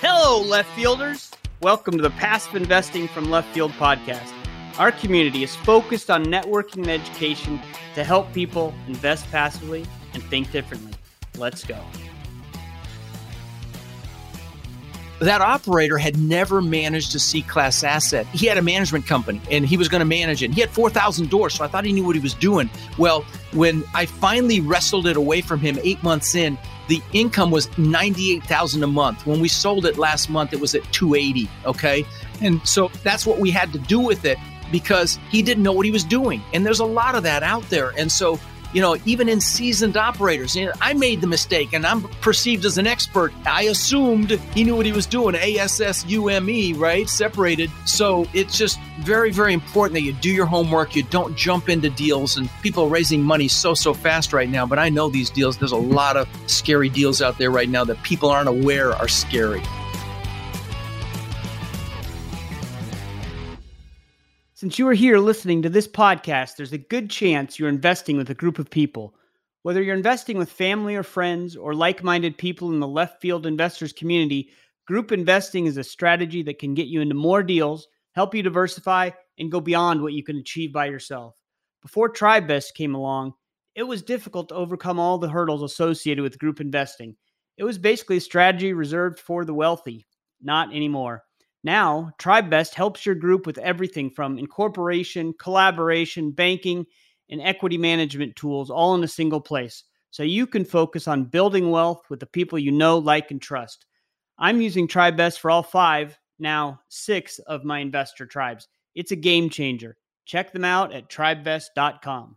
Hello, left fielders. Welcome to the Passive Investing from Left Field podcast. Our community is focused on networking and education to help people invest passively and think differently. Let's go. that operator had never managed a C class asset. He had a management company and he was going to manage it. He had 4,000 doors, so I thought he knew what he was doing. Well, when I finally wrestled it away from him eight months in, the income was 98,000 a month. When we sold it last month, it was at 280. Okay. And so that's what we had to do with it because he didn't know what he was doing. And there's a lot of that out there. And so you know, even in seasoned operators. You know, I made the mistake and I'm perceived as an expert. I assumed he knew what he was doing. ASSUME, right? Separated. So it's just very, very important that you do your homework. You don't jump into deals. And people are raising money so, so fast right now. But I know these deals, there's a lot of scary deals out there right now that people aren't aware are scary. Since you are here listening to this podcast, there's a good chance you're investing with a group of people. Whether you're investing with family or friends or like minded people in the left field investors community, group investing is a strategy that can get you into more deals, help you diversify, and go beyond what you can achieve by yourself. Before TribeVest came along, it was difficult to overcome all the hurdles associated with group investing. It was basically a strategy reserved for the wealthy. Not anymore. Now, TribeVest helps your group with everything from incorporation, collaboration, banking, and equity management tools all in a single place. So you can focus on building wealth with the people you know, like, and trust. I'm using TribeVest for all five, now six of my investor tribes. It's a game changer. Check them out at tribevest.com.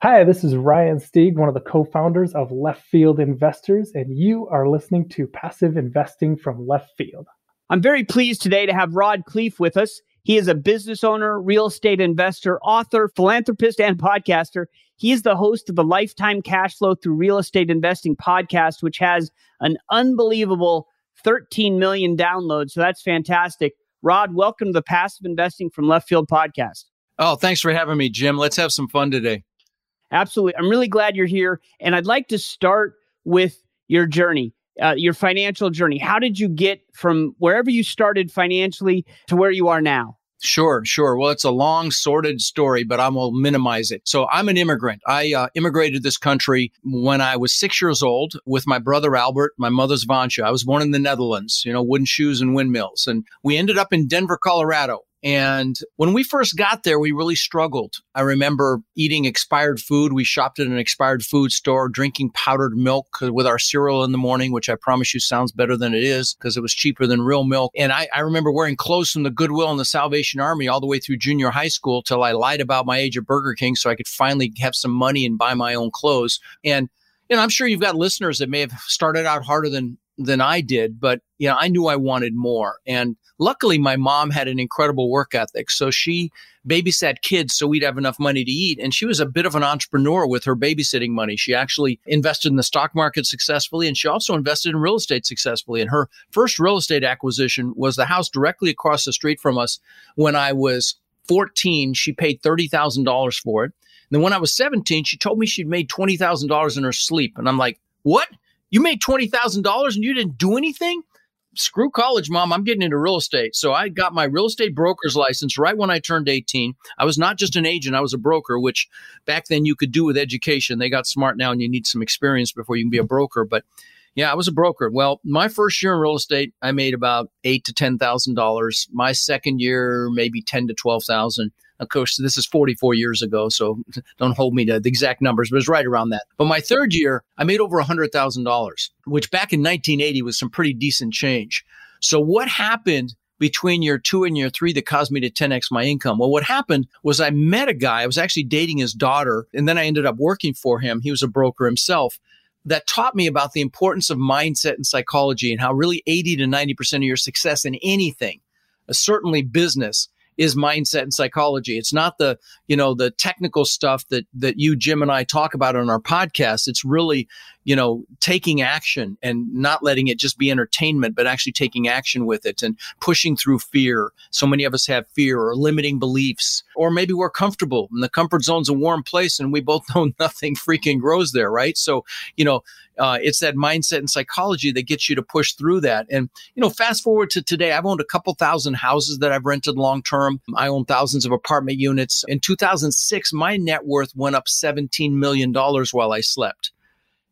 Hi, this is Ryan Stieg, one of the co founders of Left Field Investors, and you are listening to Passive Investing from Left Field. I'm very pleased today to have Rod Khleif with us. He is a business owner, real estate investor, author, philanthropist, and podcaster. He is the host of the Lifetime Cash Flow Through Real Estate Investing podcast, which has an unbelievable 13 million downloads. So that's fantastic. Rod, welcome to the Passive Investing from Left Field podcast. Oh, thanks for having me, Jim. Let's have some fun today. Absolutely. I'm really glad you're here. And I'd like to start with your journey, uh, your financial journey. How did you get from wherever you started financially to where you are now? Sure, sure. Well, it's a long, sordid story, but I will minimize it. So, I'm an immigrant. I uh, immigrated this country when I was six years old with my brother Albert, my mother's Vansha. I was born in the Netherlands, you know, wooden shoes and windmills. And we ended up in Denver, Colorado. And when we first got there, we really struggled. I remember eating expired food. We shopped at an expired food store, drinking powdered milk with our cereal in the morning, which I promise you sounds better than it is because it was cheaper than real milk. And I, I, remember wearing clothes from the Goodwill and the Salvation Army all the way through junior high school till I lied about my age at Burger King so I could finally have some money and buy my own clothes. And you know, I'm sure you've got listeners that may have started out harder than than I did, but you know, I knew I wanted more. And luckily my mom had an incredible work ethic. So she babysat kids so we'd have enough money to eat. And she was a bit of an entrepreneur with her babysitting money. She actually invested in the stock market successfully and she also invested in real estate successfully. And her first real estate acquisition was the house directly across the street from us when I was 14. She paid $30,000 for it. And then when I was 17, she told me she'd made $20,000 in her sleep. And I'm like, what? You made $20,000 and you didn't do anything? Screw college, mom. I'm getting into real estate. So I got my real estate broker's license right when I turned 18. I was not just an agent, I was a broker, which back then you could do with education. They got smart now and you need some experience before you can be a broker. But yeah, I was a broker. Well, my first year in real estate, I made about eight to ten thousand dollars. My second year, maybe ten to twelve thousand. Of course, this is 44 years ago, so don't hold me to the exact numbers, but it's right around that. But my third year, I made over $100,000, which back in 1980 was some pretty decent change. So what happened between year two and year three that caused me to 10x my income. Well, what happened was I met a guy, I was actually dating his daughter, and then I ended up working for him. He was a broker himself that taught me about the importance of mindset and psychology and how really 80 to 90% of your success in anything, uh, certainly business, is mindset and psychology. It's not the, you know, the technical stuff that that you Jim and I talk about on our podcast. It's really, you know, taking action and not letting it just be entertainment, but actually taking action with it and pushing through fear. So many of us have fear or limiting beliefs, or maybe we're comfortable and the comfort zone's a warm place and we both know nothing freaking grows there, right? So, you know, uh, it's that mindset and psychology that gets you to push through that. And, you know, fast forward to today, I've owned a couple thousand houses that I've rented long term. I own thousands of apartment units. In 2006, my net worth went up $17 million while I slept.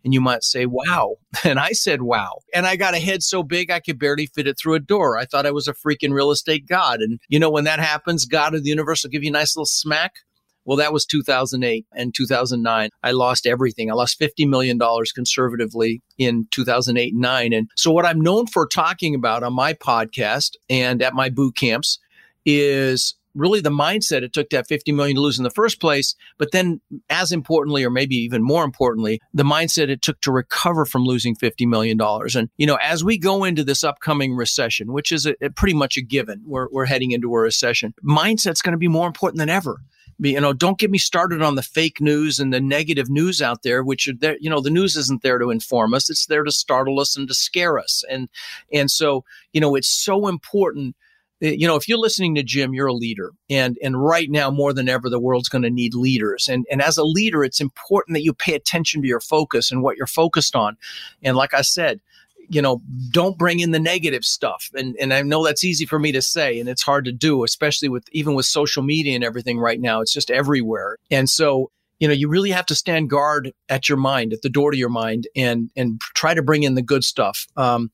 And you might say, wow. And I said, wow. And I got a head so big I could barely fit it through a door. I thought I was a freaking real estate god. And, you know, when that happens, God of the universe will give you a nice little smack. Well, that was 2008 and 2009. I lost everything. I lost $50 million conservatively in 2008 and 9. And so, what I'm known for talking about on my podcast and at my boot camps is really the mindset it took to have 50 million to lose in the first place. But then, as importantly, or maybe even more importantly, the mindset it took to recover from losing $50 million. And, you know, as we go into this upcoming recession, which is a, a pretty much a given, we're, we're heading into a recession, mindset's going to be more important than ever you know, don't get me started on the fake news and the negative news out there, which are there, you know, the news isn't there to inform us. It's there to startle us and to scare us. And, and so, you know, it's so important you know if you're listening to jim you're a leader and and right now more than ever the world's going to need leaders and and as a leader it's important that you pay attention to your focus and what you're focused on and like i said you know, don't bring in the negative stuff. And and I know that's easy for me to say and it's hard to do, especially with even with social media and everything right now. It's just everywhere. And so, you know, you really have to stand guard at your mind, at the door to your mind and and try to bring in the good stuff. Um,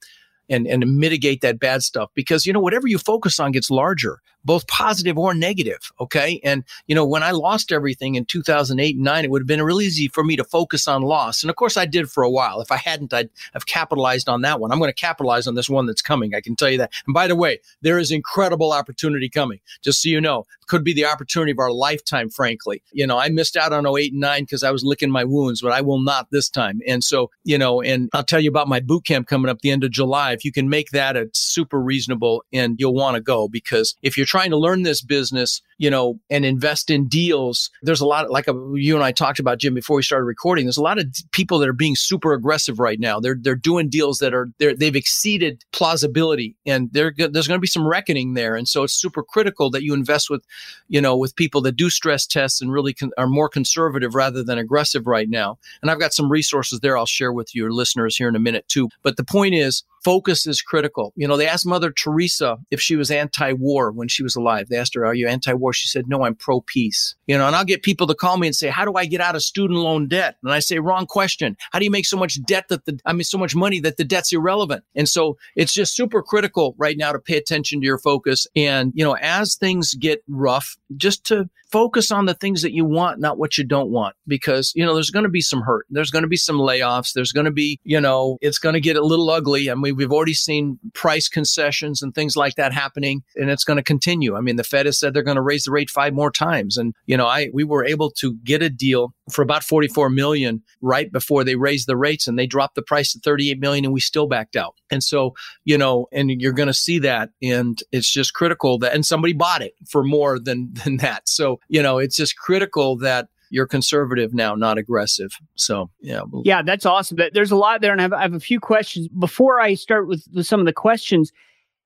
and, and mitigate that bad stuff because you know whatever you focus on gets larger both positive or negative. Okay. And, you know, when I lost everything in 2008 and nine, it would have been really easy for me to focus on loss. And of course I did for a while. If I hadn't, I'd have capitalized on that one. I'm going to capitalize on this one that's coming. I can tell you that. And by the way, there is incredible opportunity coming. Just so you know, could be the opportunity of our lifetime, frankly. You know, I missed out on 08 and 9 because I was licking my wounds, but I will not this time. And so, you know, and I'll tell you about my boot camp coming up the end of July. You can make that a super reasonable and you'll want to go because if you're trying to learn this business, you know, and invest in deals, there's a lot, of, like a, you and I talked about, Jim, before we started recording, there's a lot of people that are being super aggressive right now. They're, they're doing deals that are, they're, they've exceeded plausibility and there's going to be some reckoning there. And so it's super critical that you invest with, you know, with people that do stress tests and really con- are more conservative rather than aggressive right now. And I've got some resources there I'll share with your listeners here in a minute too. But the point is, focus is critical. You know, they asked Mother Teresa if she was anti-war when she was alive. They asked her, "Are you anti-war?" She said, "No, I'm pro-peace." You know, and I'll get people to call me and say, "How do I get out of student loan debt?" And I say, "Wrong question. How do you make so much debt that the I mean so much money that the debt's irrelevant?" And so it's just super critical right now to pay attention to your focus and, you know, as things get rough, just to focus on the things that you want, not what you don't want, because, you know, there's going to be some hurt. There's going to be some layoffs. There's going to be, you know, it's going to get a little ugly. I we've already seen price concessions and things like that happening, and it's going to continue. I mean, the Fed has said they're going to raise the rate five more times. And, you know, I, we were able to get a deal for about 44 million right before they raised the rates and they dropped the price to 38 million and we still backed out. And so, you know, and you're going to see that. And it's just critical that, and somebody bought it for more than, than that. So, you know, it's just critical that you're conservative now, not aggressive. So, yeah. Yeah, that's awesome. There's a lot there. And I have, I have a few questions. Before I start with, with some of the questions,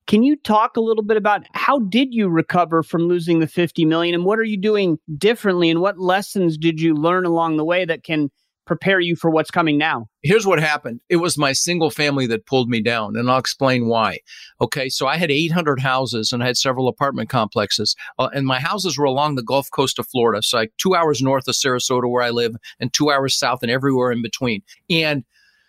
can you talk a little bit about how did you recover from losing the 50 million and what are you doing differently and what lessons did you learn along the way that can prepare you for what's coming now? Here's what happened. It was my single family that pulled me down, and I'll explain why. Okay, so I had 800 houses and I had several apartment complexes, uh, and my houses were along the Gulf Coast of Florida, so like two hours north of Sarasota, where I live, and two hours south, and everywhere in between. And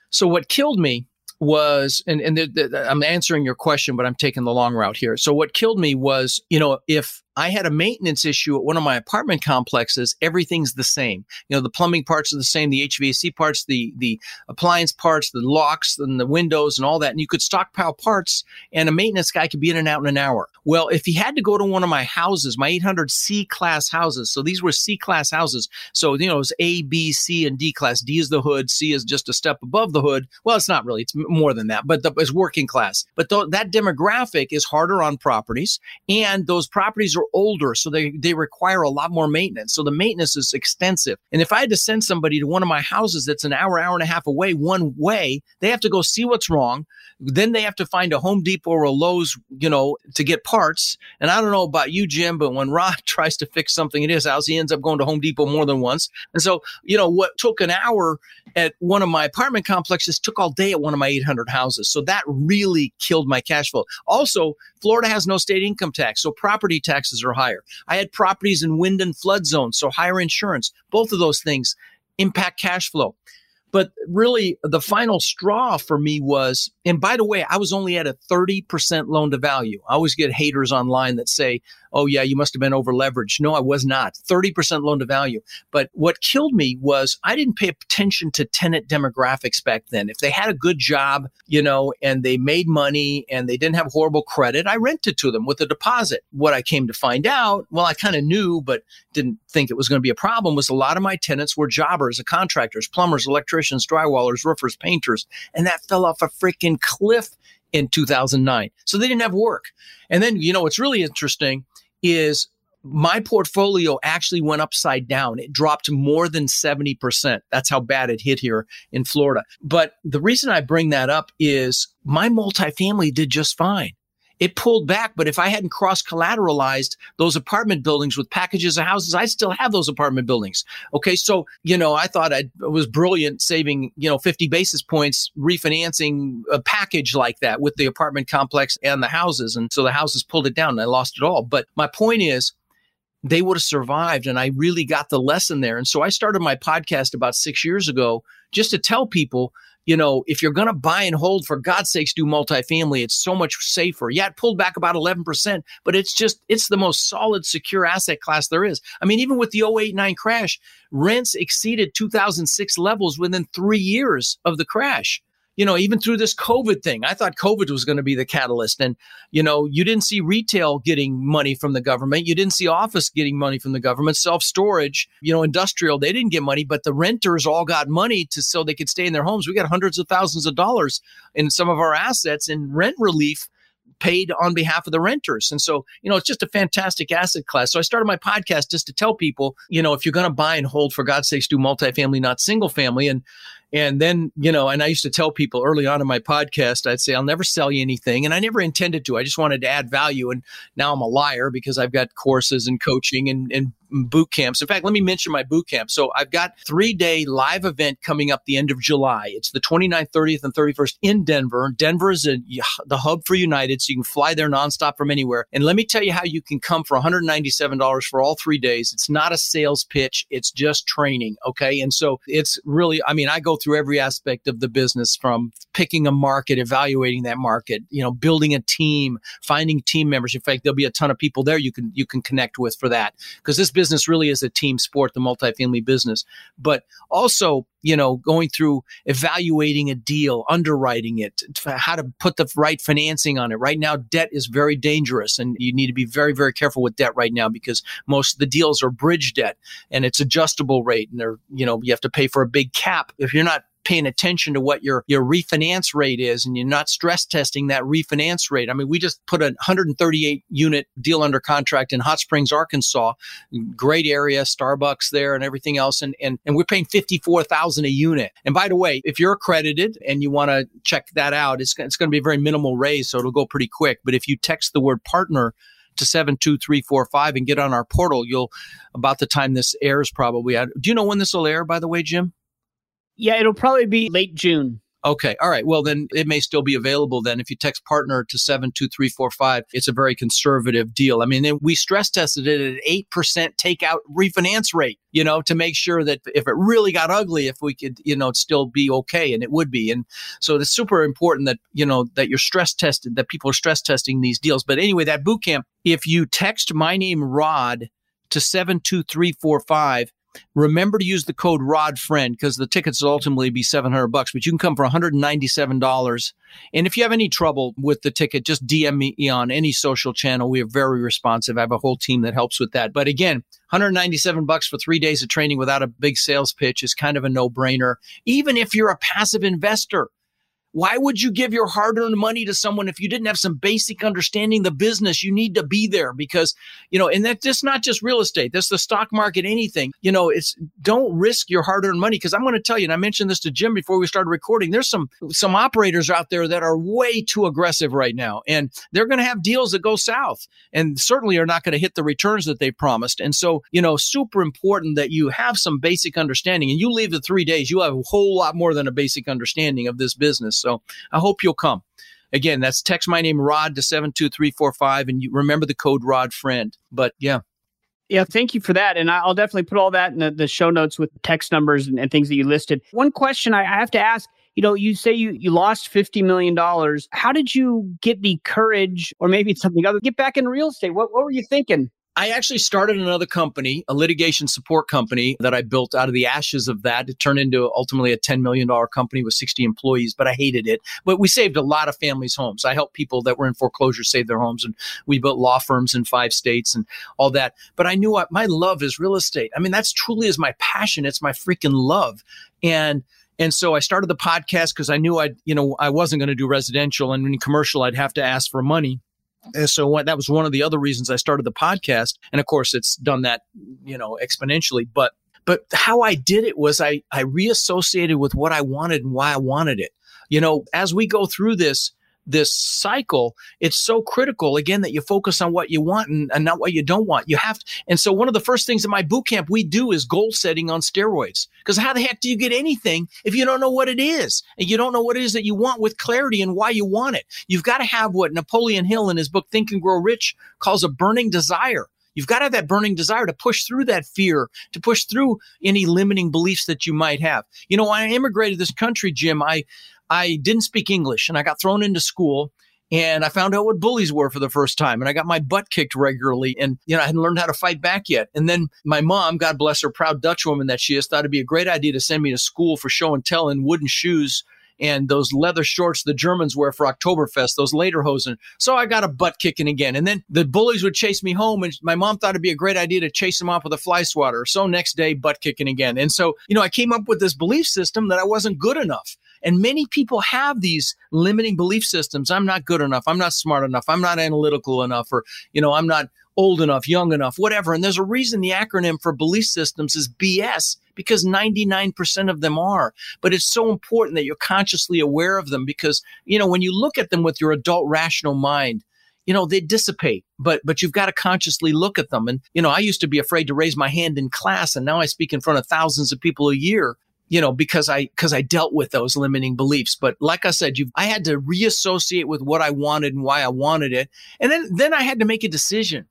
so what killed me was, and, and the, the, I'm answering your question, but I'm taking the long route here. So what killed me was, you know, if I had a maintenance issue at one of my apartment complexes. Everything's the same. You know, the plumbing parts are the same, the HVAC parts, the the appliance parts, the locks and the windows and all that. And you could stockpile parts and a maintenance guy could be in and out in an hour. Well, if he had to go to one of my houses, my 800 C class houses, so these were C class houses. So, you know, it was A, B, C, and D class. D is the hood, C is just a step above the hood. Well, it's not really, it's more than that, but the, it's working class. But th- that demographic is harder on properties, and those properties are older, so they, they require a lot more maintenance. So the maintenance is extensive. And if I had to send somebody to one of my houses that's an hour, hour and a half away, one way, they have to go see what's wrong. Then they have to find a Home Depot or a Lowe's, you know, to get parts. And I don't know about you, Jim, but when Rod tries to fix something in his house, he ends up going to Home Depot more than once. And so, you know, what took an hour at one of my apartment complexes took all day at one of my 800 houses. So that really killed my cash flow. Also, Florida has no state income tax, so property taxes are higher. I had properties in wind and flood zones, so higher insurance. Both of those things impact cash flow. But really, the final straw for me was, and by the way, I was only at a 30% loan to value. I always get haters online that say, oh, yeah, you must have been over leveraged. No, I was not. 30% loan to value. But what killed me was I didn't pay attention to tenant demographics back then. If they had a good job, you know, and they made money and they didn't have horrible credit, I rented to them with a deposit. What I came to find out, well, I kind of knew, but didn't think it was going to be a problem, was a lot of my tenants were jobbers, contractors, plumbers, electricians, drywallers, roofers, painters. And that fell off a freaking cliff in 2009. So they didn't have work. And then, you know, what's really interesting is my portfolio actually went upside down. It dropped more than 70%. That's how bad it hit here in Florida. But the reason I bring that up is my multifamily did just fine it pulled back. But if I hadn't cross collateralized those apartment buildings with packages of houses, I still have those apartment buildings. Okay. So, you know, I thought I was brilliant saving, you know, 50 basis points refinancing a package like that with the apartment complex and the houses. And so the houses pulled it down and I lost it all. But my point is, they would have survived. And I really got the lesson there. And so I started my podcast about six years ago just to tell people you know, if you're going to buy and hold, for God's sakes, do multifamily. It's so much safer. Yeah, it pulled back about 11%, but it's just, it's the most solid, secure asset class there is. I mean, even with the 08 9 crash, rents exceeded 2006 levels within three years of the crash you know, even through this COVID thing, I thought COVID was going to be the catalyst. And, you know, you didn't see retail getting money from the government. You didn't see office getting money from the government, self storage, you know, industrial, they didn't get money, but the renters all got money to so they could stay in their homes. We got hundreds of thousands of dollars in some of our assets in rent relief paid on behalf of the renters. And so, you know, it's just a fantastic asset class. So I started my podcast just to tell people, you know, if you're going to buy and hold, for God's sakes, do multifamily, not single family. And and then, you know, and I used to tell people early on in my podcast, I'd say, I'll never sell you anything. And I never intended to. I just wanted to add value. And now I'm a liar because I've got courses and coaching and, and boot camps. In fact, let me mention my boot camp. So I've got three day live event coming up the end of July. It's the 29th, 30th, and 31st in Denver. Denver is a, the hub for United, so you can fly there nonstop from anywhere. And let me tell you how you can come for $197 for all three days. It's not a sales pitch. It's just training. Okay. And so it's really, I mean, I go through every aspect of the business from picking a market, evaluating that market, you know, building a team, finding team members. In fact, there'll be a ton of people there you can, you can connect with for that because this business really is a team sport, the multifamily business. But also, you know, going through evaluating a deal, underwriting it, how to put the right financing on it. Right now, debt is very dangerous, and you need to be very, very careful with debt right now because most of the deals are bridge debt and it's adjustable rate, and they're, you know, you have to pay for a big cap. If you're not paying attention to what your your refinance rate is and you're not stress testing that refinance rate. I mean, we just put a 138 unit deal under contract in Hot Springs, Arkansas. Great area, Starbucks there and everything else and and, and we're paying 54,000 a unit. And by the way, if you're accredited and you want to check that out, it's it's going to be a very minimal raise so it'll go pretty quick. But if you text the word partner to 72345 and get on our portal, you'll about the time this airs probably. Do you know when this will air by the way, Jim? Yeah, it'll probably be late June. Okay. All right. Well, then it may still be available then. If you text partner to 72345, it's a very conservative deal. I mean, we stress tested it at 8% takeout refinance rate, you know, to make sure that if it really got ugly, if we could, you know, still be okay. And it would be. And so it's super important that, you know, that you're stress tested, that people are stress testing these deals. But anyway, that boot camp, if you text my name, Rod, to 72345, Remember to use the code RODFRIEND because the tickets will ultimately be 700 bucks, but you can come for $197. And if you have any trouble with the ticket, just DM me on any social channel. We are very responsive. I have a whole team that helps with that. But again, 197 bucks for three days of training without a big sales pitch is kind of a no brainer. Even if you're a passive investor, why would you give your hard earned money to someone if you didn't have some basic understanding the business? You need to be there because, you know, and that's just not just real estate. That's the stock market, anything. You know, it's don't risk your hard earned money because I'm going to tell you, and I mentioned this to Jim before we started recording. There's some some operators out there that are way too aggressive right now, and they're going to have deals that go south, and certainly are not going to hit the returns that they promised. And so, you know, super important that you have some basic understanding, and you leave the three days, you have a whole lot more than a basic understanding of this business. So I hope you'll come. Again, that's text my name Rod to 72345 and you remember the code Rod friend. But yeah. Yeah, thank you for that. And I'll definitely put all that in the, the show notes with text numbers and, and, things that you listed. One question I have to ask you know, you say you, you lost $50 million. How did you get the courage, or maybe it's something other, get back in real estate? What, what were you thinking? I actually started another company, a litigation support company that I built out of the ashes of that. It turned into ultimately a $10 million company with 60 employees, but I hated it. But we saved a lot of families' homes. I helped people that were in foreclosure save their homes, and we built law firms in five states and all that. But I knew what my love is real estate. I mean, that's truly is my passion. It's my freaking love. And and so I started the podcast because I knew I, you know, I wasn't going to do residential and in commercial, I'd have to ask for money. And so what, that was one of the other reasons I started the podcast. And of course, it's done that, you know, exponentially. But but how I did it was I I reassociated with what I wanted and why I wanted it. You know, as we go through this, this cycle, it's so critical again that you focus on what you want and, and, not what you don't want. You have to, and so one of the first things in my boot camp we do is goal setting on steroids. Because how the heck do you get anything if you don't know what it is and you don't know what it is that you want with clarity and why you want it? You've got to have what Napoleon Hill in his book Think and Grow Rich calls a burning desire. You've got to have that burning desire to push through that fear, to push through any limiting beliefs that you might have. You know, when I immigrated this country, Jim, I I didn't speak English and I got thrown into school and I found out what bullies were for the first time and I got my butt kicked regularly and you know I hadn't learned how to fight back yet. And then my mom, God bless her, proud Dutch woman that she is, thought it'd be a great idea to send me to school for show and tell in wooden shoes and those leather shorts the Germans wear for Oktoberfest, those lederhosen. So I got a butt kicking again. And then the bullies would chase me home, and my mom thought it'd be a great idea to chase them off with a fly swatter. So next day, butt kicking again. And so, you know, I came up with this belief system that I wasn't good enough. And many people have these limiting belief systems. I'm not good enough. I'm not smart enough. I'm not analytical enough. Or, you know, I'm not old enough, young enough, whatever. And there's a reason the acronym for belief systems is BS because 99% of them are. But it's so important that you're consciously aware of them because, you know, when you look at them with your adult rational mind, you know they dissipate but but you've got to consciously look at them and you know i used to be afraid to raise my hand in class and now i speak in front of thousands of people a year you know, because I because I dealt with those limiting beliefs. But like I said, you I had to reassociate with what I wanted and why I wanted it, and then then I had to make a decision.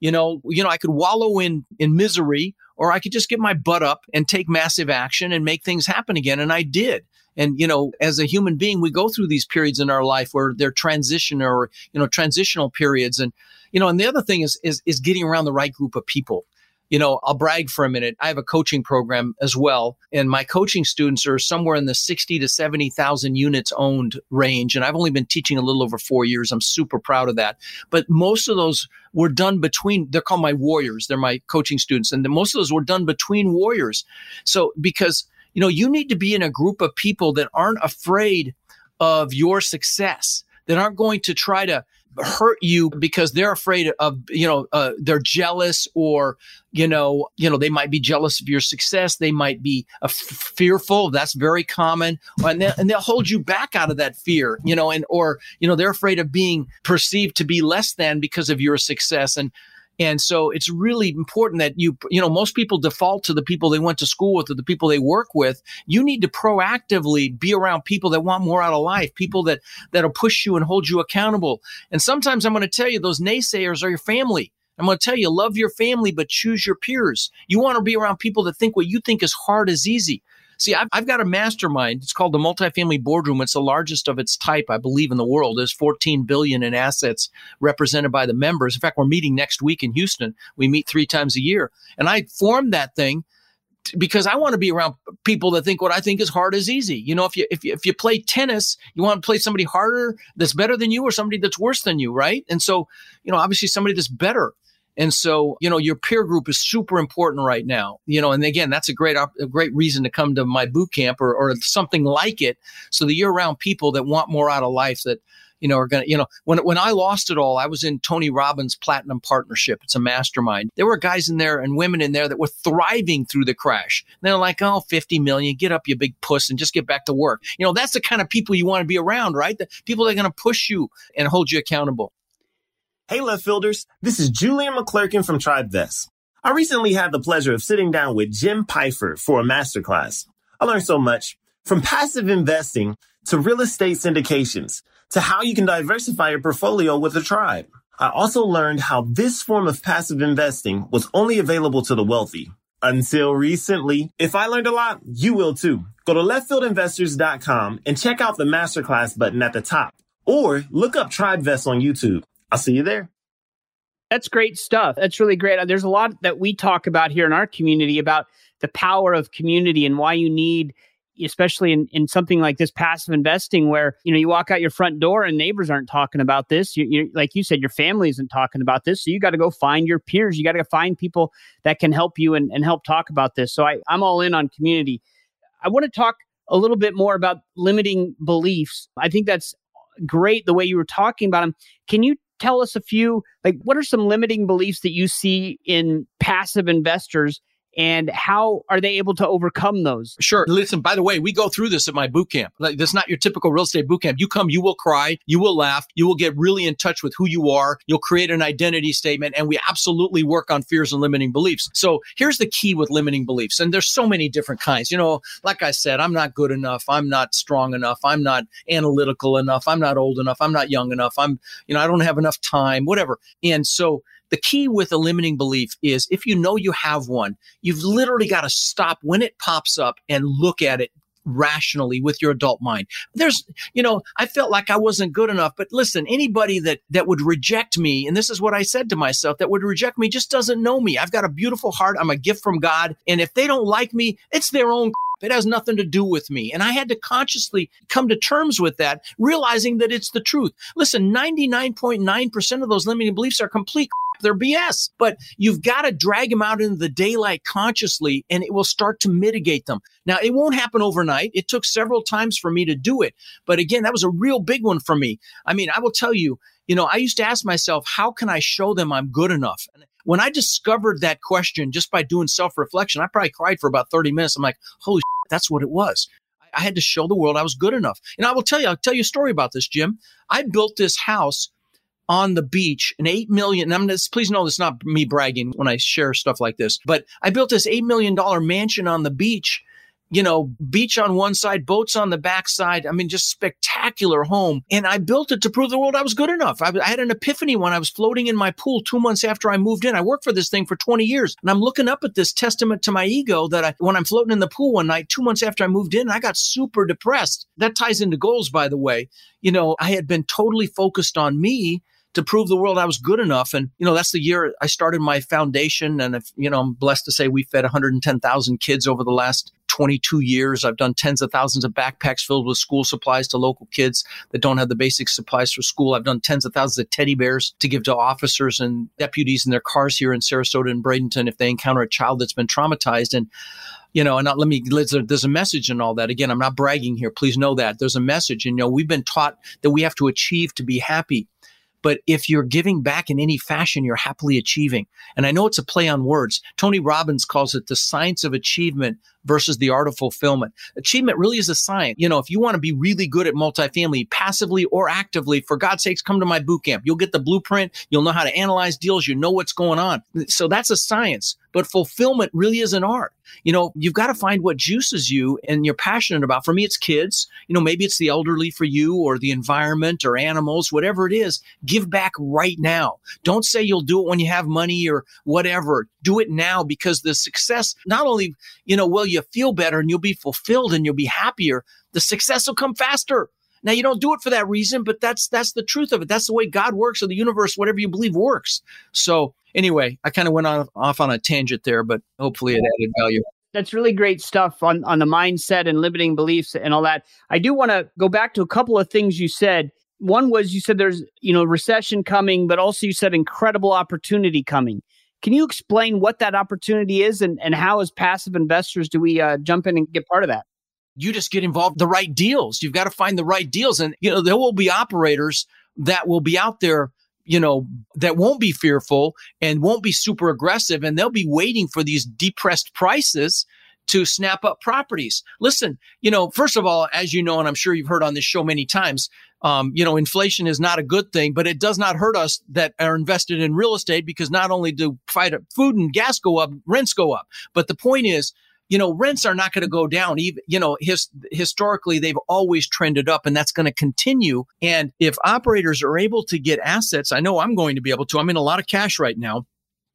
You know, you know, I could wallow in in misery, or I could just get my butt up and take massive action and make things happen again, and I did. And you know, as a human being, we go through these periods in our life where they're transition or you know transitional periods, and you know, and the other thing is is is getting around the right group of people you know, I'll brag for a minute. I have a coaching program as well, and my coaching students are somewhere in the 60 to 70,000 units owned range. And I've only been teaching a little over four years. I'm super proud of that. But most of those were done between, they're called my warriors. They're my coaching students. And most of those were done between warriors. So because, you know, you need to be in a group of people that aren't afraid of your success, that aren't going to try to hurt you because they're afraid of you know uh, they're jealous or you know you know they might be jealous of your success. They might be uh, fearful. That's very common. And, they, and they'll hold you back out of that fear you know and or you know they're afraid of being perceived to be less than because of your success. And And so it's really important that you, you know, most people default to the people they went to school with or the people they work with. You need to proactively be around people that want more out of life, people that, that'll push you and hold you accountable. And sometimes I'm going to tell you those naysayers are your family. I'm going to tell you, love your family, but choose your peers. You want to be around people that think what you think is hard is easy. See, I've, I've got a mastermind. It's called the Multifamily Boardroom. It's the largest of its type, I believe, in the world. There's 14 billion in assets represented by the members. In fact, we're meeting next week in Houston. We meet three times a year. And I formed that thing because I want to be around people that think what I think is hard is easy. You know, if you if you if you play tennis, you want to play somebody harder that's better than you or somebody that's worse than you, right? And so, you know, obviously somebody that's better. And so, you know, your peer group is super important right now. You know, and again, that's a great a great reason to come to my boot camp or, or something like it, so that you're around people that want more out of life. That you know are going to, you know, when when I lost it all, I was in Tony Robbins Platinum Partnership. It's a mastermind. There were guys in there and women in there that were thriving through the crash. And they're like, oh, 50 million, get up, you big puss, and just get back to work. You know, that's the kind of people you want to be around, right? The people that are going to push you and hold you accountable. Hey, left fielders. This is Julian McClurkin from TribeVest. I recently had the pleasure of sitting down with Jim Pfeiffer for a masterclass. I learned so much from passive investing to real estate syndications to how you can diversify your portfolio with a tribe. I also learned how this form of passive investing was only available to the wealthy. Until recently. If I learned a lot, you will too. Go to leftfieldinvestors.com and check out the masterclass button at the top or look up TribeVest on YouTube. I'll see you there. That's great stuff. That's really great. Uh, there's a lot that we talk about here in our community about the power of community and why you need especially in, in something like this passive investing where you know you walk out your front door and neighbors aren't talking about this. You, you like you said your family isn't talking about this. So you got to go find your peers. You got to find people that can help you and, and help talk about this. So I, i'm all in on community. I want to talk a little bit more about limiting beliefs. I think that's great the way you were talking about them can you tell us a few like what are some limiting beliefs that you see in passive investors and how are they able to overcome those? Sure. Listen, by the way, we go through this at my boot camp. Like, this is not your typical real estate boot camp. You come, you will cry, you will laugh, you will get really in touch with who you are. You'll create an identity statement, and we absolutely work on fears and limiting beliefs. So here's the key with limiting beliefs. And there's so many different kinds. You know, like I said, I'm not good enough. I'm not strong enough. I'm not analytical enough. I'm not old enough. I'm not young enough. I'm, you know, I don't have enough time, whatever. And so the key with a limiting belief is if you know you have one, you've literally got to stop when it pops up and look at it rationally with your adult mind. There's, you know, I felt like I wasn't good enough, but listen, anybody that that would reject me, and this is what I said to myself, that would reject me just doesn't know me. I've got a beautiful heart. I'm a gift from God, and if they don't like me, it's their own it has nothing to do with me. And I had to consciously come to terms with that, realizing that it's the truth. Listen, 99.9% of those limiting beliefs are complete they're BS. But you've got to drag them out into the daylight consciously and it will start to mitigate them. Now, it won't happen overnight. It took several times for me to do it. But again, that was a real big one for me. I mean, I will tell you, you know, I used to ask myself, how can I show them I'm good enough? And when I discovered that question just by doing self reflection, I probably cried for about 30 minutes. I'm like, holy shit, that's what it was. I had to show the world I was good enough. And I will tell you, I'll tell you a story about this, Jim. I built this house on the beach, an eight million. I'm just, please know this not me bragging when I share stuff like this, but I built this eight million dollar mansion on the beach you know, beach on one side, boats on the back side. I mean, just spectacular home. And I built it to prove the world I was good enough. I, I, had an epiphany when I was floating in my pool two months after I moved in. I worked for this thing for 20 years. And I'm looking up at this testament to my ego that I, when I'm floating in the pool one night, two months after I moved in, I got super depressed. That ties into goals, by the way. You know, I had been totally focused on me to prove the world I was good enough. And, you know, that's the year I started my foundation. And if, you know, I'm blessed to say we fed 110,000 kids over the last 22 years. I've done tens of thousands of backpacks filled with school supplies to local kids that don't have the basic supplies for school. I've done tens of thousands of teddy bears to give to officers and deputies in their cars here in Sarasota and Bradenton if they encounter a child that's been traumatized. And you know, and not, let me, there's a message and all that. Again, I'm not bragging here. Please know that there's a message. And, you know, we've been taught that we have to achieve to be happy. But if you're giving back in any fashion, you're happily achieving. And I know it's a play on words. Tony Robbins calls it the science of achievement versus the art of fulfillment. Achievement really is a science. You know, if you want to be really good at multifamily, passively or actively, for God's sakes, come to my boot camp. You'll get the blueprint. You'll know how to analyze deals. You know what's going on. So that's a science but fulfillment really is an art. You know, you've got to find what juices you and you're passionate about. For me, it's kids. You know, maybe it's the elderly for you or the environment or animals, whatever it is. Give back right now. Don't say you'll do it when you have money or whatever. Do it now because the success, not only, you know, will you feel better and you'll be fulfilled and you'll be happier, the success will come faster. Now you don't do it for that reason, but that's that's the truth of it. That's the way God works or the universe, whatever you believe works. So anyway, I kind of went off, off on a tangent there, but hopefully it added value. That's really great stuff on, on the mindset and limiting beliefs and all that. I do want to go back to a couple of things you said. One was you said there's, you know, recession coming, but also you said incredible opportunity coming. Can you explain what that opportunity is and, and how, as passive investors, do we uh, jump in and get part of that? You just get involved the right deals. You've got to find the right deals. And, you know, there will be operators that will be out there you know, that won't be fearful and won't be super aggressive and they'll be waiting for these depressed prices to snap up properties. Listen, you know, first of all, as you know, and I'm sure you've heard on this show many times, um, you know, inflation is not a good thing, but it does not hurt us that are invested in real estate because not only do food and gas go up, rents go up. But the point is, you know, rents are not going to go down. Even, you know, his, historically, they've always trended up and that's going to continue. And if operators are able to get assets, I know I'm going to be able to. I'm in a lot of cash right now.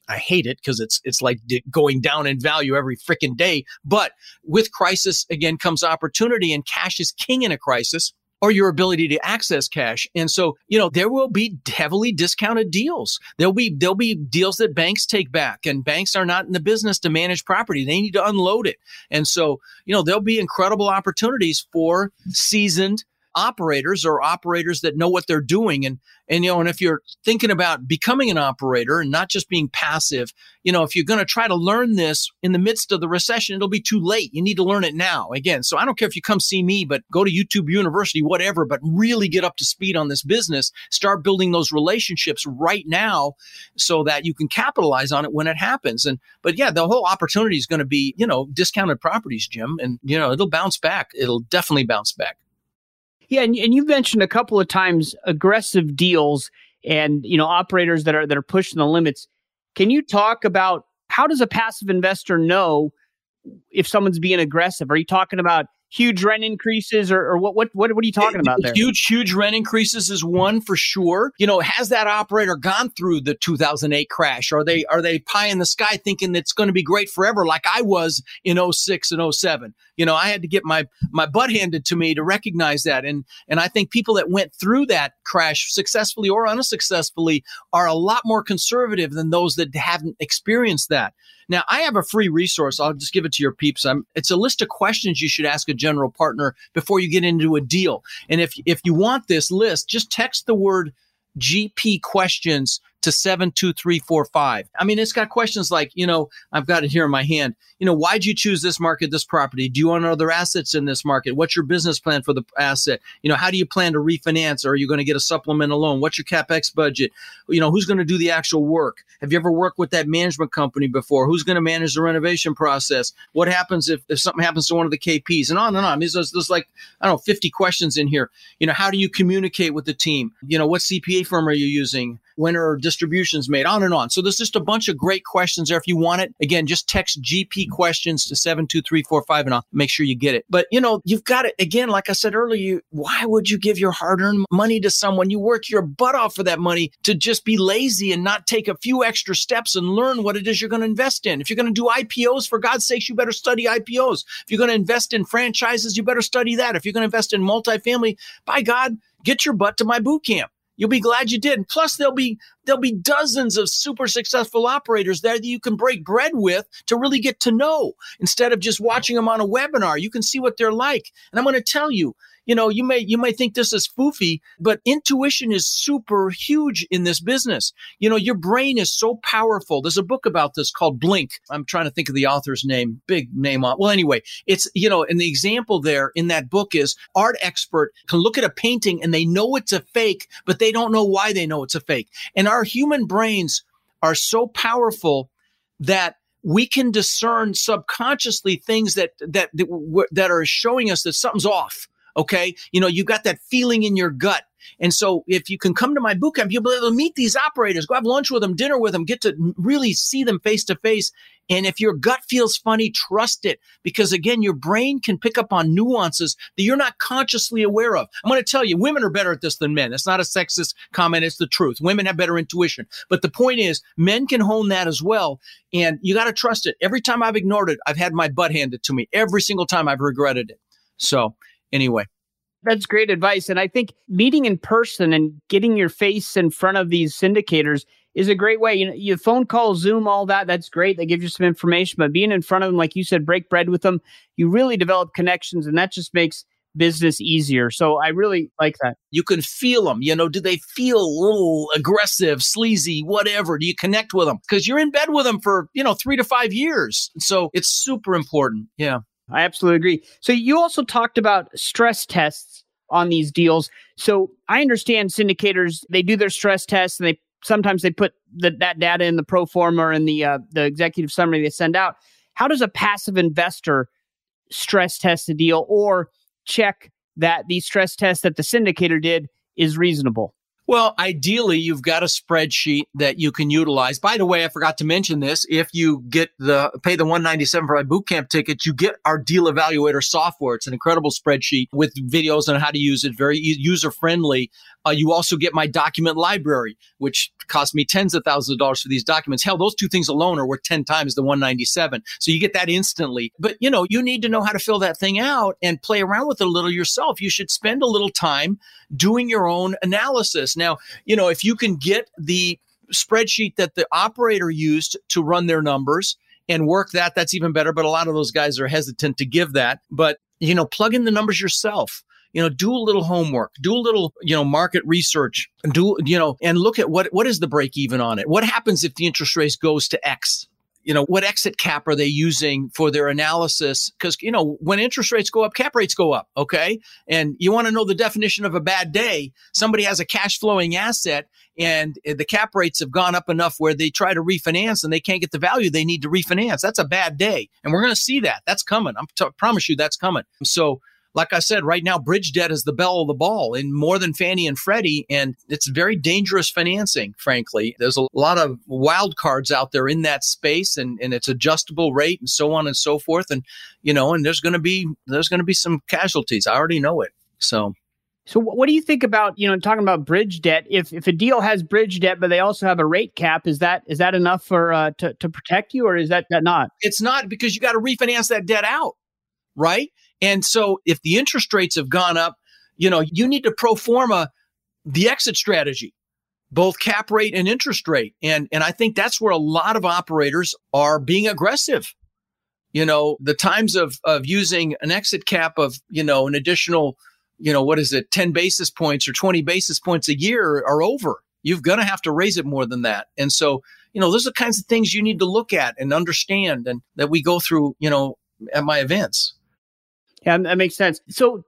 I hate it because it's it's like going down in value every freaking day. But with crisis again comes opportunity, and cash is king in a crisis or your ability to access cash. And so, you know, there will be heavily discounted deals. There'll be there'll be deals that banks take back and banks are not in the business to manage property. They need to unload it. And so, you know, there'll be incredible opportunities for seasoned operators or operators that know what they're doing. And, and, you know, and if you're thinking about becoming an operator and not just being passive, you know, if you're going to try to learn this in the midst of the recession, it'll be too late. You need to learn it now. Again, so I don't care if you come see me, but go to YouTube University, whatever, but really get up to speed on this business. Start building those relationships right now so that you can capitalize on it when it happens. And, but yeah, the whole opportunity is going to be, you know, discounted properties, Jim, and, you know, it'll bounce back. It'll definitely bounce back. Yeah, and, and you've mentioned a couple of times aggressive deals and you know operators that are that are pushing the limits. Can you talk about how does a passive investor know if someone's being aggressive? Are you talking about huge rent increases or, or what, what, what, what are you talking about there? Huge, huge rent increases is one for sure. You know, has that operator gone through the 2008 crash? Are they, are they pie in the sky thinking it's going to be great forever like I was in 06 and 07? You know, I had to get my, my butt handed to me to recognize that. And, and I think people that went through that crash successfully or unsuccessfully are a lot more conservative than those that haven't experienced that. Now, I have a free resource. I'll just give it to your peeps. I'm, it's a list of questions you should ask a general partner before you get into a deal. And if, if you want this list, just text the word GP questions to 72345. I mean, it's got questions like, you know, I've got it here in my hand. You know, why'd you choose this market, this property? Do you own other assets in this market? What's your business plan for the asset? You know, how do you plan to refinance? Or are you going to get a supplemental loan? What's your capex budget? You know, who's going to do the actual work? Have you ever worked with that management company before? Who's going to manage the renovation process? What happens if, if something happens to one of the KPs? And on and on. I mean, there's, there's like, I don't know, 50 questions in here. You know, how do you communicate with the team? You know, what CPA firm are you using? When are distributions made? On and on. So there's just a bunch of great questions there. If you want it, again, just text GP questions to 72345 and I'll make sure you get it. But you know, you've got it again, like I said earlier, you, why would you give your hard earned money to someone? You work your butt off for that money to just be lazy and not take a few extra steps and learn what it is you're going to invest in. If you're going to do IPOs, for God's sakes, you better study IPOs. If you're going to invest in franchises, you better study that. If you're going to invest in multifamily, by God, get your butt to my boot camp. You'll be glad you did. Plus, there'll be there'll be dozens of super successful operators there that you can break bread with to really get to know instead of just watching them on a webinar. You can see what they're like. And I'm going to tell you, you know, you may you may think this is foofy, but intuition is super huge in this business. You know, your brain is so powerful. There's a book about this called Blink. I'm trying to think of the author's name. Big name on. Well, anyway, it's you know, and the example there in that book is art expert can look at a painting and they know it's a fake, but they don't know why they know it's a fake. And our human brains are so powerful that we can discern subconsciously things that that that, that are showing us that something's off. Okay. You know, you got that feeling in your gut. And so if you can come to my boot camp, you'll be able to meet these operators, go have lunch with them, dinner with them, get to really see them face to face. And if your gut feels funny, trust it because again, your brain can pick up on nuances that you're not consciously aware of. I'm going to tell you, women are better at this than men. It's not a sexist comment. It's the truth. Women have better intuition. But the point is men can hone that as well. And you got to trust it. Every time I've ignored it, I've had my butt handed to me. Every single time I've regretted it. So anyway. That's great advice. And I think meeting in person and getting your face in front of these syndicators is a great way. You know, your phone call, Zoom, all that. That's great. They give you some information, but being in front of them, like you said, break bread with them, you really develop connections, and that just makes business easier. So I really like that. You can feel them. You know, do they feel a little aggressive, sleazy, whatever? Do you connect with them? Because you're in bed with them for, you know, three to five years. So it's super important. Yeah. I absolutely agree. So you also talked about stress tests on these deals. So I understand syndicators, they do their stress tests and they sometimes they put the, that data in the pro forma and the uh, the executive summary they send out. How does a passive investor stress test a deal or check that the stress test that the syndicator did is reasonable? Well, ideally, you've got a spreadsheet that you can utilize. By the way, I forgot to mention this. If you get the pay the 197 for a bootcamp ticket, you get our deal evaluator software. It's an incredible spreadsheet with videos on how to use it, very user friendly. Uh, you also get my document library, which cost me tens of thousands of dollars for these documents. Hell, those two things alone are worth 10 times the 197. So you get that instantly. But you know, you need to know how to fill that thing out and play around with it a little yourself. You should spend a little time doing your own analysis. Now, you know, if you can get the spreadsheet that the operator used to run their numbers and work that, that's even better. But a lot of those guys are hesitant to give that. But, you know, plug in the numbers yourself you know do a little homework do a little you know market research do you know and look at what what is the break even on it? What happens if the interest rate goes to x? You know what exit cap are they using for their analysis? Because you know when interest rates go up cap rates go up okay? And you want to know the definition of a bad day? Somebody has a cash flowing asset and the cap rates have gone up enough where they try to refinance and they can't get the value they need to refinance. That's a bad day. And we're going to see that. That's coming. I promise you that's coming. So like I said, right now, bridge debt is the belle of the ball in more than Fannie and Freddie. And it's very dangerous financing, frankly. There's a lot of wild cards out there in that space and, and it's adjustable rate and so on and so forth. And, you know, and there's going to be, there's going to be some casualties. I already know it. So. So what do you think about, you know, talking about bridge debt? If if a deal has bridge debt, but they also have a rate cap, is that is that enough for uh, to to protect you, or is that, that not? It's not because you got to refinance that debt out, right? And so if the interest rates have gone up, you know, you need to pro forma the exit strategy, both cap rate and interest rate. And, and I think that's where a lot of operators are being aggressive. You know, the times of, of using an exit cap of, you know, an additional, you know, what is it, 10 basis points or 20 basis points a year are over. You're going to have to raise it more than that. And so, you know, those are the kinds of things you need to look at and understand and that we go through, you know, at my events. Yeah, that makes sense. So,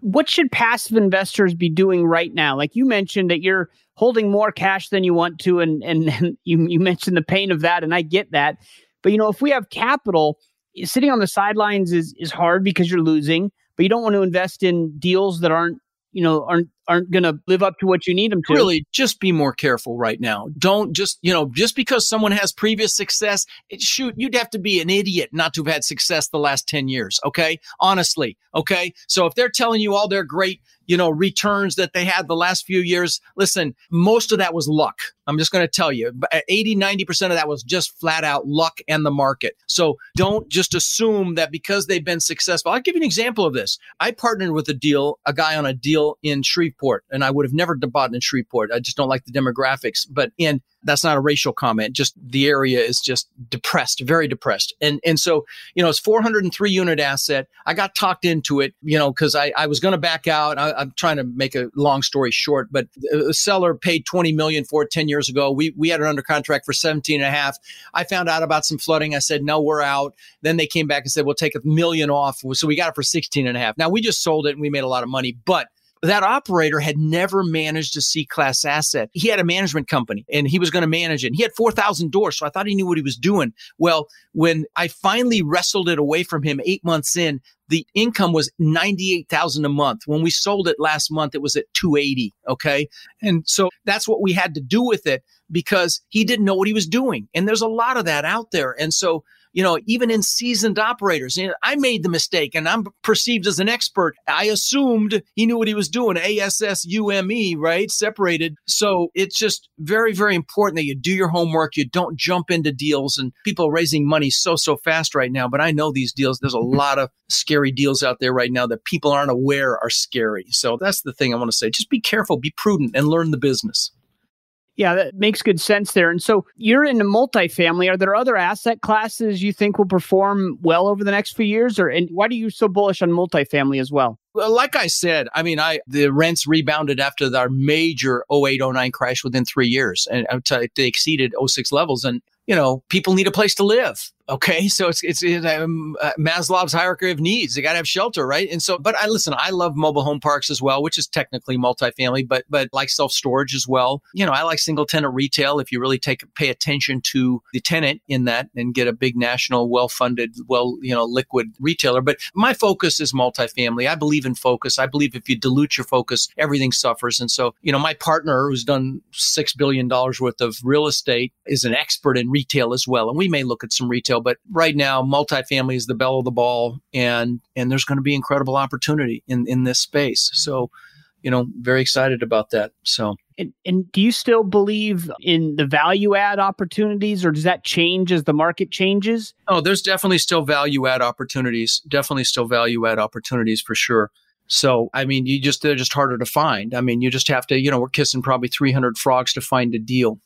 what should passive investors be doing right now? Like you mentioned that you're holding more cash than you want to, and and, you you mentioned the pain of that, and I get that. But you know, if we have capital, eh, sitting on the sidelines is is hard because you're losing. But you don't want to invest in deals that aren't you know aren't aren't going to live up to what you need them to. Really, just be more careful right now. Don't just, you know, just because someone has previous success, it, shoot, you'd have to be an idiot not to have had success the last 10 years. Okay. Honestly. Okay. So if they're telling you all their great, you know, returns that they had the last few years, listen, most of that was luck. I'm just going to tell you uh, 80, 90% of that was just flat out luck and the market. So don't just assume that because they've been successful. I'll give you an example of this. I partnered with a deal, a guy on a deal in Shreveport Shreveport, and I would have never bought in Shreveport. I just don't like the demographics. But and that's not a racial comment. Just the area is just depressed, very depressed. And and so you know it's 403 unit asset. I got talked into it, you know, because I I was going to back out. I, am trying to make a long story short, but the seller paid 20 million for it 10 years ago. We we had it under contract for 17 and a half. I found out about some flooding. I said no, we're out. Then they came back and said we'll take a million off. So we got it for 16 and a half. Now we just sold it and we made a lot of money, but that operator had never managed a C class asset. He had a management company and he was going to manage it. He had 4,000 doors. So I thought he knew what he was doing. Well, when I finally wrestled it away from him eight months in, the income was 98,000 a month. When we sold it last month, it was at 280. Okay. And so that's what we had to do with it because he didn't know what he was doing. And there's a lot of that out there. And so you know, even in seasoned operators. I made the mistake and I'm perceived as an expert. I assumed he knew what he was doing. ASSUME, right? Separated. So it's just very, very important that you do your homework. You don't jump into deals and people raising money so, so fast right now. But I know these deals, there's a lot of scary deals out there right now that people aren't aware are scary. So that's the thing I want to say. Just be careful, be prudent, and learn the business. Yeah, that makes good sense there. And so you're in a multifamily. Are there other asset classes you think will perform well over the next few years? Or and why are you so bullish on multifamily as well? Well, like I said, I mean, I the rents rebounded after our major 08, 09 crash within three years, and uh, they exceeded 06 levels. And you know, people need a place to live. Okay, so it's it's, um, uh, Maslow's hierarchy of needs. They got to have shelter, right? And so, but I listen. I love mobile home parks as well, which is technically multifamily, but but like self storage as well. You know, I like single tenant retail. If you really take pay attention to the tenant in that and get a big national, well funded, well you know liquid retailer. But my focus is multifamily. I believe in focus. I believe if you dilute your focus, everything suffers. And so, you know, my partner who's done six billion dollars worth of real estate is an expert in retail as well. And we may look at some retail but right now, multifamily is the belle of the ball, and and there's going to be incredible opportunity in in this space. So, you know, very excited about that. So. And, and, do you still believe in the value add opportunities, or does that change as the market changes? Oh, there's definitely still value add opportunities. Definitely still value add opportunities for sure. So, I mean, you just they're just harder to find. I mean, you just have to, you know, we're kissing probably 300 frogs to find a deal.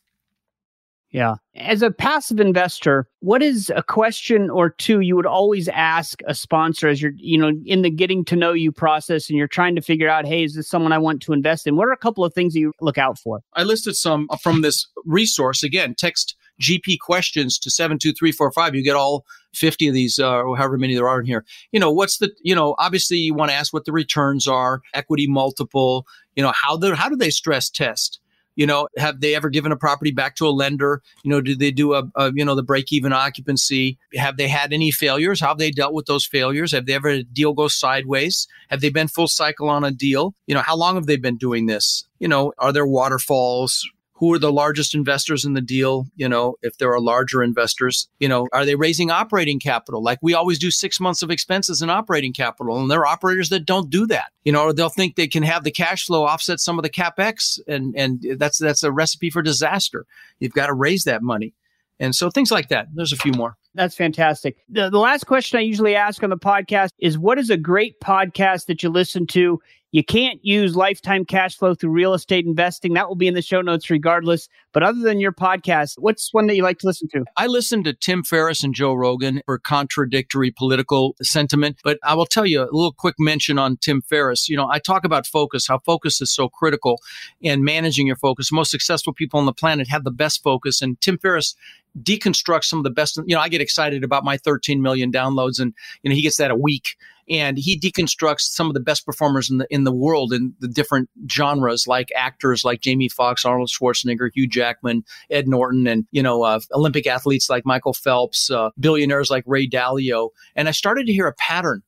Yeah. As a passive investor, what is a question or two you would always ask a sponsor as you're, you know, in the getting to know you process and you're trying to figure out, hey, is this someone I want to invest in? What are a couple of things that you look out for? I listed some from this resource. Again, text GP questions to 72345. You get all 50 of these, uh, or however many there are in here. You know, what's the, you know, obviously you want to ask what the returns are, equity multiple, you know, how, the, how do they stress test? You know, have they ever given a property back to a lender? You know, did they do a, a you know the break even occupancy? Have they had any failures? How have they dealt with those failures? Have they ever a deal go sideways? Have they been full cycle on a deal? You know, how long have they been doing this? You know, are there waterfalls? Who are the largest investors in the deal you know if there are larger investors you know are they raising operating capital? Like we always do six months of expenses in operating capital and there are operators that don't do that. You know they'll think they can have the cash flow offset some of the capex and and that's that's a recipe for disaster. You've got to raise that money. And so things like that. There's a few more that's fantastic. The, the last question I usually ask on the podcast is what is a great podcast that you listen to you can't use lifetime cash flow through real estate investing. That will be in the show notes regardless. But other than your podcast, what's one that you like to listen to? I listen to Tim Ferriss and Joe Rogan for contradictory political sentiment. But I will tell you a little quick mention on Tim Ferriss. You know, I talk about focus, how focus is so critical in managing your focus. Most successful people on the planet have the best focus. And Tim Ferriss deconstructs some of the best. You know, I get excited about my 13 million downloads, and you know he gets that a week, and he deconstructs some of the best performers in the in the world in the different genres, like actors like Jamie Foxx, Arnold Schwarzenegger, Hugh Jackman, Ed Norton, and you know uh, Olympic athletes like Michael Phelps, uh, billionaires like Ray Dalio, and I started to hear a pattern.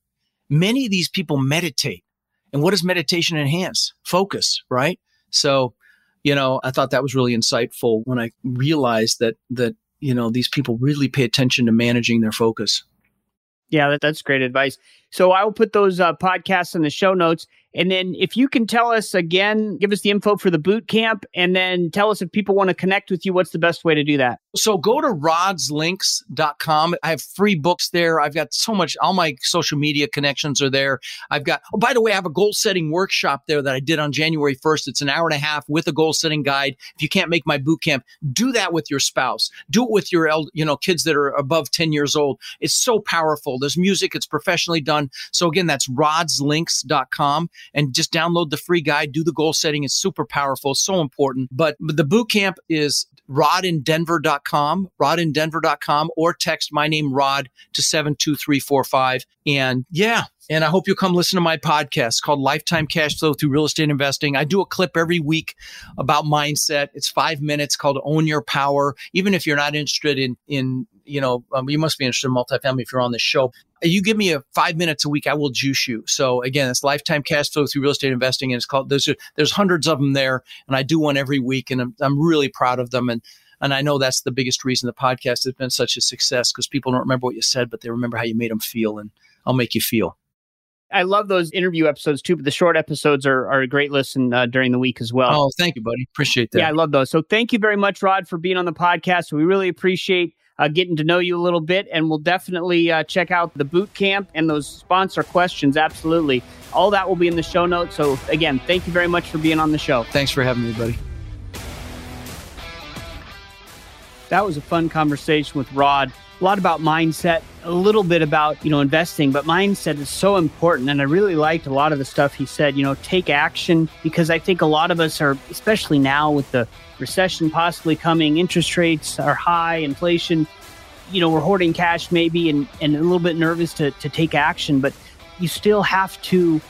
Many of these people meditate, and what does meditation enhance? Focus, right? So you know, I thought that was really insightful when I realized that that you know, these people really pay attention to managing their focus. Yeah, that, that's great advice. So I will put those uh, podcasts in the show notes. And then if you can tell us again, give us the info for the boot camp and then tell us if people want to connect with you, what's the best way to do that? So go to rodslinks.com. I have free books there. I've got so much, all my social media connections are there. I've got, oh, by the way, I have a goal setting workshop there that I did on January 1st. It's an hour and a half with a goal setting guide. If you can't make my boot camp, do that with your spouse. Do it with your, you know, kids that are above 10 years old. It's so powerful. There's music. It's professionally done. So again, that's rodslinks.com and just download the free guide, do the goal setting. It's super powerful, so important. But the boot camp is rodindenver.com, rodindenver.com, or text my name Rod to 72345. And yeah, And I hope you'll come listen to my podcast called Lifetime Cash Flow Through Real Estate Investing. I do a clip every week about mindset. It's five minutes called Own Your Power. Even if you're not interested in, in you know, um, you must be interested in multifamily if you're on this show. You give me a five minutes a week, I will juice you. So again, it's lifetime cash flow through real estate investing, and it's called. There's there's hundreds of them there, and I do one every week, and I'm I'm really proud of them. And and I know that's the biggest reason the podcast has been such a success because people don't remember what you said, but they remember how you made them feel, and I'll make you feel. I love those interview episodes too, but the short episodes are, are a great listen uh, during the week as well. Oh, thank you, buddy. Appreciate that. Yeah, I love those. So thank you very much, Rod, for being on the podcast. We really appreciate uh, getting to know you a little bit, and we'll definitely uh, check out the boot camp and those sponsor questions. Absolutely. All that will be in the show notes. So, again, thank you very much for being on the show. Thanks for having me, buddy. That was a fun conversation with Rod. A lot about mindset, a little bit about, you know, investing, but mindset is so important. And I really liked a lot of the stuff he said, you know, take action because I think a lot of us are, especially now with the recession possibly coming, interest rates are high, inflation, you know, we're hoarding cash maybe and, and a little bit nervous to, to take action, but you still have to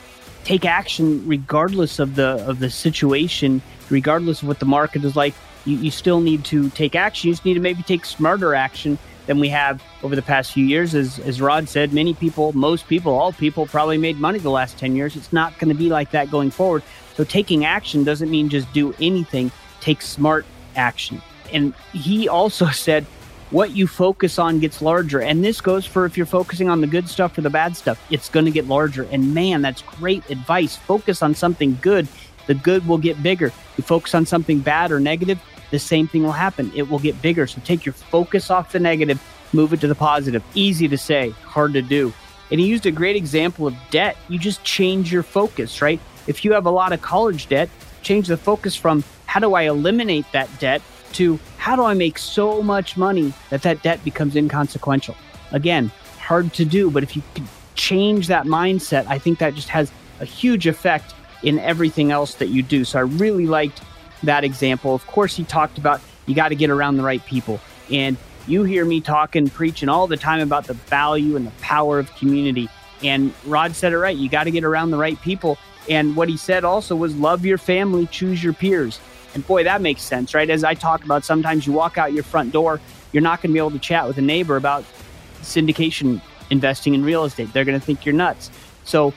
take action regardless of the of the situation, regardless of what the market is like. You, you still need to take action. You just need to maybe take smarter action than we have over the past few years. As, as Rod said, many people, most people, all people probably made money the last 10 years. It's not going to be like that going forward. So taking action doesn't mean just do anything, take smart action. And he also said, what you focus on gets larger. And this goes for if you're focusing on the good stuff or the bad stuff, it's going to get larger. And man, that's great advice. Focus on something good, the good will get bigger. You focus on something bad or negative, the same thing will happen. It will get bigger. So take your focus off the negative, move it to the positive. Easy to say, hard to do. And he used a great example of debt. You just change your focus, right? If you have a lot of college debt, change the focus from how do I eliminate that debt to how do I make so much money that that debt becomes inconsequential. Again, hard to do, but if you can change that mindset, I think that just has a huge effect in everything else that you do. So I really liked that example. Of course, he talked about you got to get around the right people. And you hear me talking, preaching all the time about the value and the power of community. And Rod said it right. You got to get around the right people. And what he said also was love your family, choose your peers. And boy, that makes sense, right? As I talk about, sometimes you walk out your front door, you're not going to be able to chat with a neighbor about syndication investing in real estate. They're going to think you're nuts. So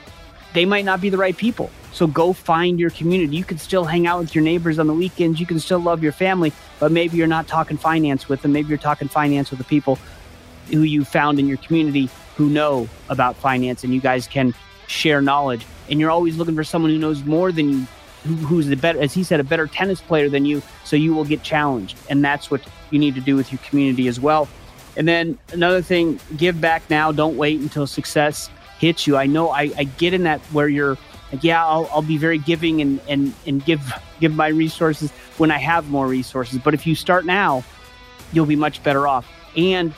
they might not be the right people. So go find your community. You can still hang out with your neighbors on the weekends. You can still love your family, but maybe you're not talking finance with them. Maybe you're talking finance with the people who you found in your community who know about finance and you guys can share knowledge. And you're always looking for someone who knows more than you, who, who's the better, as he said, a better tennis player than you. So you will get challenged. And that's what you need to do with your community as well. And then another thing, give back now. Don't wait until success hits you. I know I, I get in that where you're like, yeah, I'll, I'll be very giving and, and, and give, give my resources when I have more resources. But if you start now, you'll be much better off. And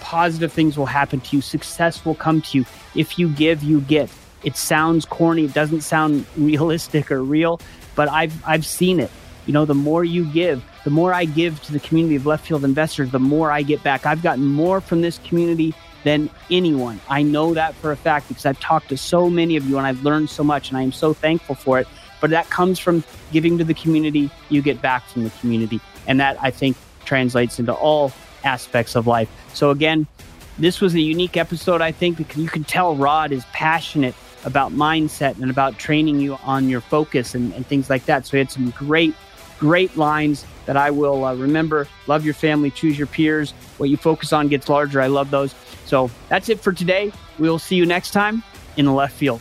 positive things will happen to you. Success will come to you. If you give, you get. It sounds corny. It doesn't sound realistic or real, but I've, I've seen it. You know, the more you give, the more I give to the community of left field investors, the more I get back. I've gotten more from this community than anyone. I know that for a fact because I've talked to so many of you and I've learned so much and I am so thankful for it. But that comes from giving to the community, you get back from the community. And that I think translates into all aspects of life. So again, this was a unique episode, I think, because you can tell Rod is passionate about mindset and about training you on your focus and, and things like that. So he had some great, great lines that I will uh, remember. Love your family, choose your peers. What you focus on gets larger. I love those. So that's it for today. We will see you next time in the left field.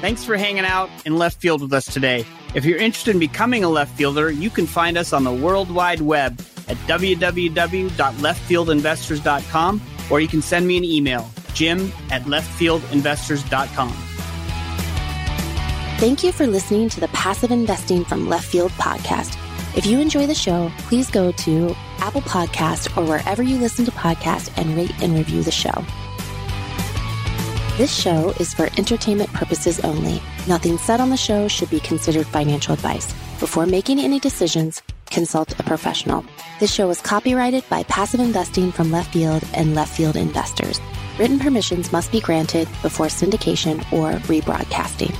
Thanks for hanging out in left field with us today. If you're interested in becoming a left fielder, you can find us on the World Wide Web at www.leftfieldinvestors.com or you can send me an email jim at leftfieldinvestors.com. Thank you for listening to the Passive Investing from Left Field podcast. If you enjoy the show, please go to Apple Podcast or wherever you listen to podcasts and rate and review the show. This show is for entertainment purposes only. Nothing said on the show should be considered financial advice. Before making any decisions, consult a professional. This show is copyrighted by Passive Investing from Left Field and Left Field Investors. Written permissions must be granted before syndication or rebroadcasting.